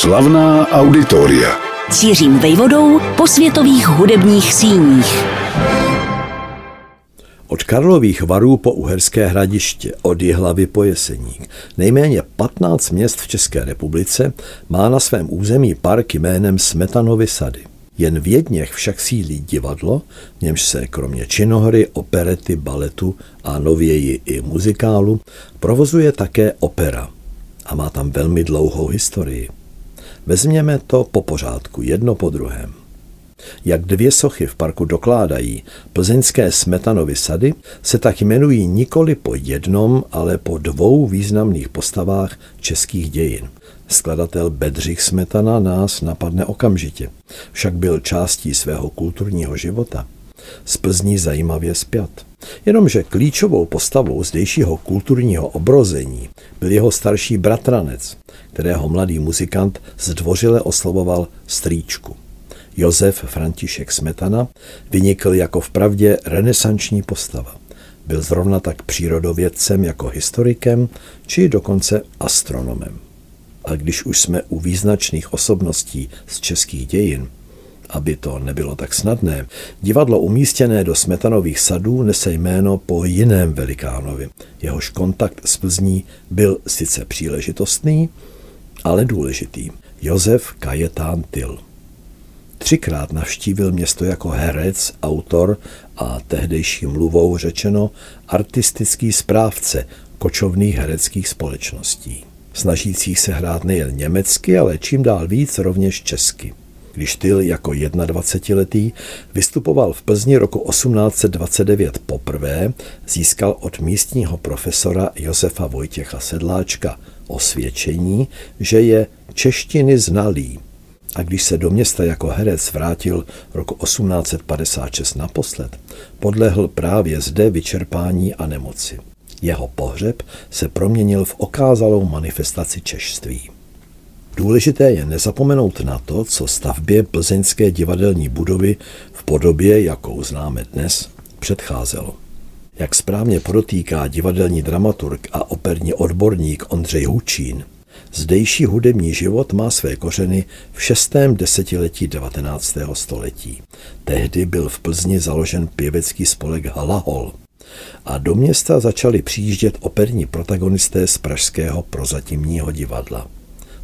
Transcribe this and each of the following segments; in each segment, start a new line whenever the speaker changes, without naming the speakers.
Slavná auditoria.
Cířím vejvodou po světových hudebních síních.
Od Karlových varů po Uherské hradiště, od Jihlavy po Jeseník, nejméně 15 měst v České republice má na svém území park jménem Smetanovy sady. Jen v jedněch však sídlí divadlo, němž se kromě činohry, operety, baletu a nověji i muzikálu provozuje také opera a má tam velmi dlouhou historii. Vezměme to po pořádku, jedno po druhém. Jak dvě sochy v parku dokládají, plzeňské Smetanovy sady se tak jmenují nikoli po jednom, ale po dvou významných postavách českých dějin. Skladatel Bedřich Smetana nás napadne okamžitě, však byl částí svého kulturního života. Z Plzní zajímavě zpět. Jenomže klíčovou postavou zdejšího kulturního obrození byl jeho starší bratranec, kterého mladý muzikant zdvořile oslovoval strýčku. Josef František Smetana vynikl jako vpravdě renesanční postava. Byl zrovna tak přírodovědcem jako historikem, či dokonce astronomem. A když už jsme u význačných osobností z českých dějin, aby to nebylo tak snadné, divadlo umístěné do Smetanových sadů nese jméno po jiném velikánovi. Jehož kontakt s Plzní byl sice příležitostný, ale důležitý. Josef Kajetán Tyl. Třikrát navštívil město jako herec, autor a tehdejší mluvou řečeno artistický správce kočovných hereckých společností, snažících se hrát nejen německy, ale čím dál víc rovněž česky. Když Tyl jako 21-letý vystupoval v Plzni roku 1829 poprvé, získal od místního profesora Josefa Vojtěcha Sedláčka osvědčení, že je češtiny znalý a když se do města jako herec vrátil roku 1856 naposled, podlehl právě zde vyčerpání a nemoci. Jeho pohřeb se proměnil v okázalou manifestaci češtství. Důležité je nezapomenout na to, co stavbě plzeňské divadelní budovy v podobě, jakou známe dnes, předcházelo. Jak správně podotýká divadelní dramaturg a operní odborník Ondřej Hučín, Zdejší hudební život má své kořeny v šestém desetiletí 19. století. Tehdy byl v Plzni založen pěvecký spolek Halahol a do města začali přijíždět operní protagonisté z pražského prozatímního divadla.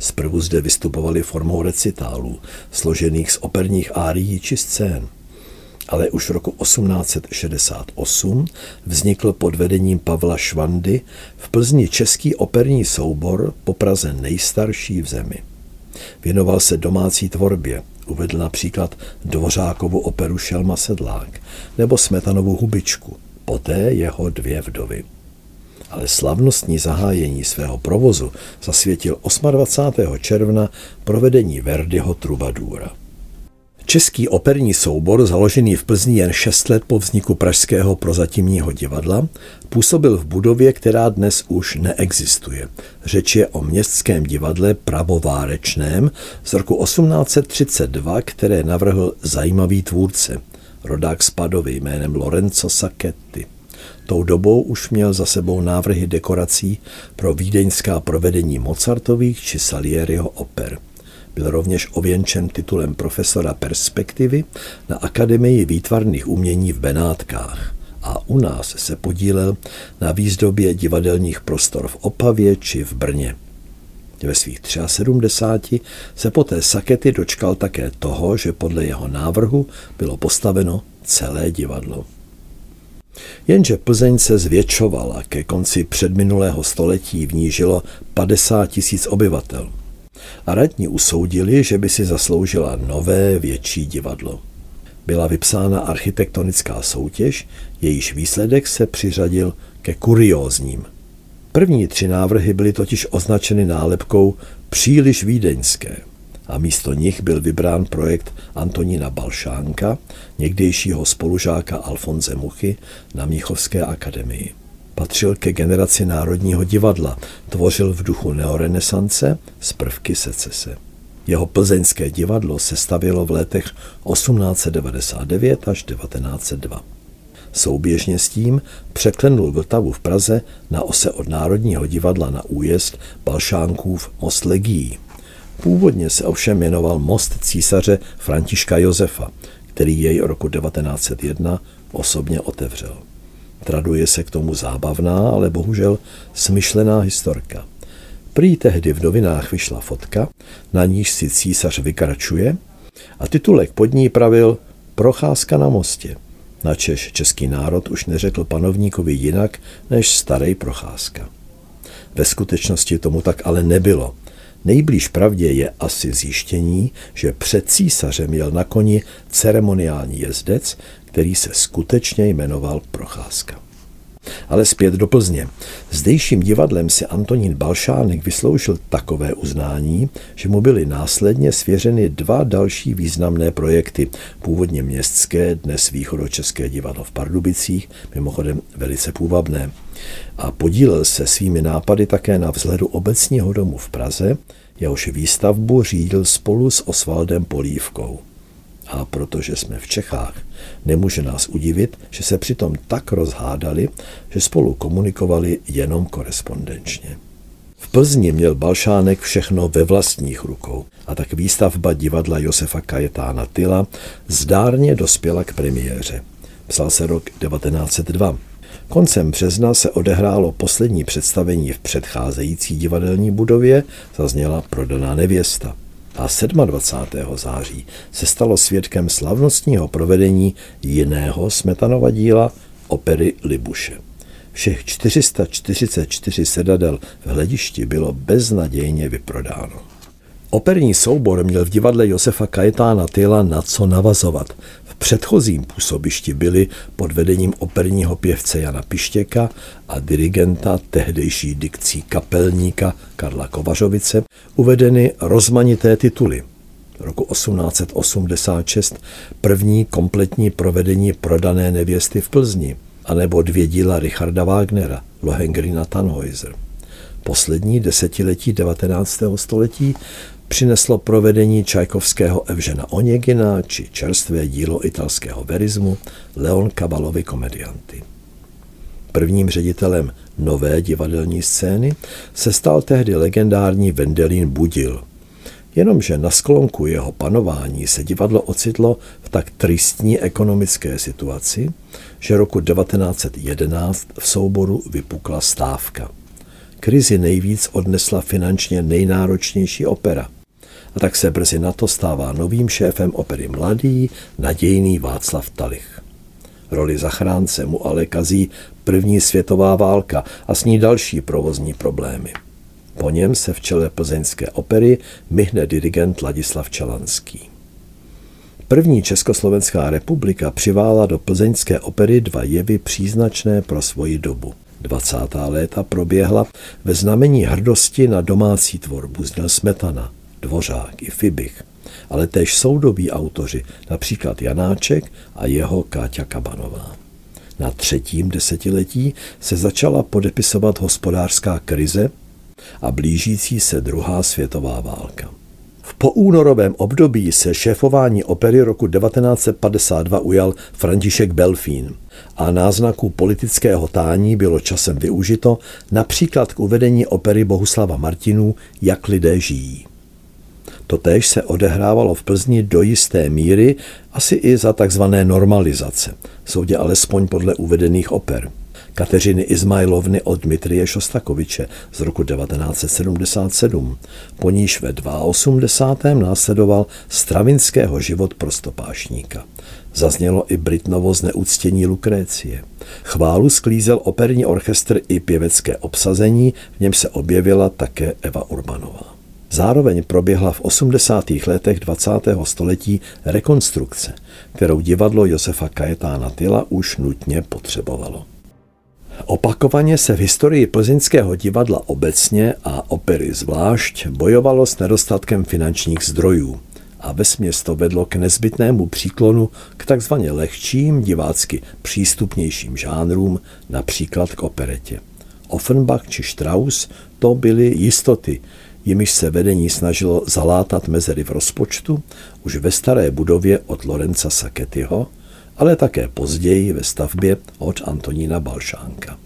Zprvu zde vystupovali formou recitálů, složených z operních árií či scén ale už roku 1868 vznikl pod vedením Pavla Švandy v Plzni český operní soubor po Praze nejstarší v zemi. Věnoval se domácí tvorbě, uvedl například Dvořákovu operu Šelma Sedlák nebo Smetanovu hubičku, poté jeho dvě vdovy. Ale slavnostní zahájení svého provozu zasvětil 28. června provedení Verdiho Trubadůra. Český operní soubor, založený v Plzni jen šest let po vzniku Pražského prozatímního divadla, působil v budově, která dnes už neexistuje. Řeč je o městském divadle Pravovárečném z roku 1832, které navrhl zajímavý tvůrce, rodák z Padovy jménem Lorenzo Sacchetti. Tou dobou už měl za sebou návrhy dekorací pro vídeňská provedení Mozartových či Salieriho oper. Byl rovněž ověnčen titulem profesora perspektivy na Akademii výtvarných umění v Benátkách a u nás se podílel na výzdobě divadelních prostor v Opavě či v Brně. Ve svých 73 se poté Sakety dočkal také toho, že podle jeho návrhu bylo postaveno celé divadlo. Jenže Plzeň se zvětšovala, ke konci předminulého století v ní žilo 50 tisíc obyvatel – a radní usoudili, že by si zasloužila nové větší divadlo. Byla vypsána architektonická soutěž, jejíž výsledek se přiřadil ke kuriózním. První tři návrhy byly totiž označeny nálepkou příliš vídeňské a místo nich byl vybrán projekt Antonína Balšánka, někdejšího spolužáka Alfonze Muchy na Míchovské akademii. Patřil ke generaci Národního divadla, tvořil v duchu neorenesance z prvky secese. Jeho plzeňské divadlo se stavilo v letech 1899 až 1902. Souběžně s tím překlenul Vltavu v Praze na ose od Národního divadla na újezd Balšánkův most Legií. Původně se ovšem jmenoval Most císaře Františka Josefa, který jej roku 1901 osobně otevřel. Traduje se k tomu zábavná, ale bohužel smyšlená historka. Prý tehdy v novinách vyšla fotka, na níž si císař vykračuje a titulek pod ní pravil Procházka na mostě. Načež český národ už neřekl panovníkovi jinak než starý procházka. Ve skutečnosti tomu tak ale nebylo. Nejblíž pravdě je asi zjištění, že před císařem jel na koni ceremoniální jezdec, který se skutečně jmenoval Procházka. Ale zpět do Plzně. Zdejším divadlem si Antonín Balšánek vysloužil takové uznání, že mu byly následně svěřeny dva další významné projekty. Původně městské, dnes východočeské divadlo v Pardubicích, mimochodem velice půvabné. A podílel se svými nápady také na vzhledu obecního domu v Praze, jehož výstavbu řídil spolu s Osvaldem Polívkou. A protože jsme v Čechách, nemůže nás udivit, že se přitom tak rozhádali, že spolu komunikovali jenom korespondenčně. V Plzni měl Balšánek všechno ve vlastních rukou a tak výstavba divadla Josefa Kajetána Tyla zdárně dospěla k premiéře. Psal se rok 1902. Koncem března se odehrálo poslední představení v předcházející divadelní budově, zazněla prodaná nevěsta a 27. září se stalo svědkem slavnostního provedení jiného Smetanova díla opery Libuše. Všech 444 sedadel v hledišti bylo beznadějně vyprodáno. Operní soubor měl v divadle Josefa Kajetána Tyla na co navazovat. V předchozím působišti byli pod vedením operního pěvce Jana Pištěka a dirigenta tehdejší dikcí kapelníka Karla Kovařovice uvedeny rozmanité tituly. Roku 1886 první kompletní provedení prodané nevěsty v Plzni, anebo dvě díla Richarda Wagnera, Lohengrin a Tannhäuser. Poslední desetiletí 19. století přineslo provedení Čajkovského Evžena Oněgina či čerstvé dílo italského verismu Leon Kabalovi komedianty. Prvním ředitelem nové divadelní scény se stal tehdy legendární Vendelín Budil. Jenomže na sklonku jeho panování se divadlo ocitlo v tak tristní ekonomické situaci, že roku 1911 v souboru vypukla stávka. Krizi nejvíc odnesla finančně nejnáročnější opera – a tak se brzy na to stává novým šéfem opery mladý, nadějný Václav Talich. Roli zachránce mu ale kazí první světová válka a s ní další provozní problémy. Po něm se v čele plzeňské opery myhne dirigent Ladislav Čalanský. První Československá republika přivála do plzeňské opery dva jevy příznačné pro svoji dobu. 20. léta proběhla ve znamení hrdosti na domácí tvorbu zněl Smetana – Dvořák i Fibich, ale též soudobí autoři, například Janáček a jeho Káťa Kabanová. Na třetím desetiletí se začala podepisovat hospodářská krize a blížící se druhá světová válka. V poúnorovém období se šéfování opery roku 1952 ujal František Belfín a náznaků politického tání bylo časem využito například k uvedení opery Bohuslava Martinů Jak lidé žijí. Totéž se odehrávalo v Plzni do jisté míry, asi i za takzvané normalizace, soudě alespoň podle uvedených oper. Kateřiny Izmailovny od Dmitrie Šostakoviče z roku 1977, po níž ve 82. následoval Stravinského život prostopášníka. Zaznělo i Britnovo zneúctění Lukrécie. Chválu sklízel operní orchestr i pěvecké obsazení, v něm se objevila také Eva Urbanová. Zároveň proběhla v 80. letech 20. století rekonstrukce, kterou divadlo Josefa Kajetána Tyla už nutně potřebovalo. Opakovaně se v historii plzeňského divadla obecně a opery zvlášť bojovalo s nedostatkem finančních zdrojů a ve to vedlo k nezbytnému příklonu k takzvaně lehčím, divácky přístupnějším žánrům, například k operetě. Offenbach či Strauss to byly jistoty, jimiž se vedení snažilo zalátat mezery v rozpočtu už ve staré budově od Lorenza Saketyho, ale také později ve stavbě od Antonína Balšánka.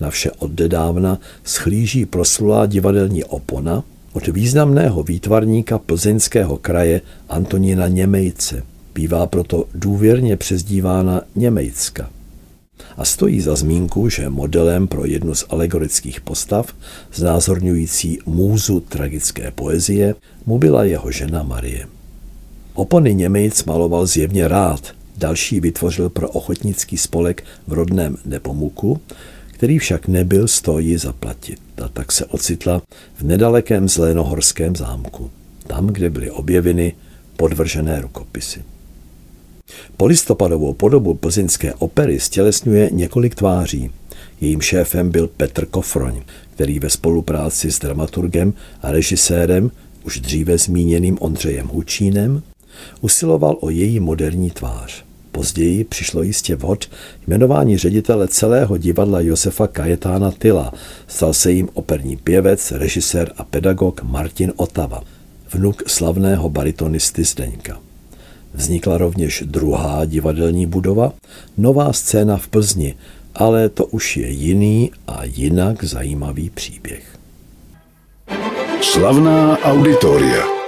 Na vše oddedávna schlíží proslulá divadelní opona, od významného výtvarníka plzeňského kraje Antonína Němejce. Bývá proto důvěrně přezdívána Němejcka. A stojí za zmínku, že modelem pro jednu z alegorických postav, znázorňující můzu tragické poezie, mu byla jeho žena Marie. Opony Němejc maloval zjevně rád, další vytvořil pro ochotnický spolek v rodném Nepomuku, který však nebyl stojí zaplatit a tak se ocitla v nedalekém Zlénohorském zámku, tam, kde byly objeveny podvržené rukopisy. Polistopadovou podobu plzeňské opery stělesňuje několik tváří. Jejím šéfem byl Petr Kofroň, který ve spolupráci s dramaturgem a režisérem, už dříve zmíněným Ondřejem Hučínem, usiloval o její moderní tvář. Později přišlo jistě vhod jmenování ředitele celého divadla Josefa Kajetána Tyla. Stal se jim operní pěvec, režisér a pedagog Martin Otava, vnuk slavného baritonisty Zdeňka. Vznikla rovněž druhá divadelní budova, nová scéna v Plzni, ale to už je jiný a jinak zajímavý příběh.
Slavná auditoria.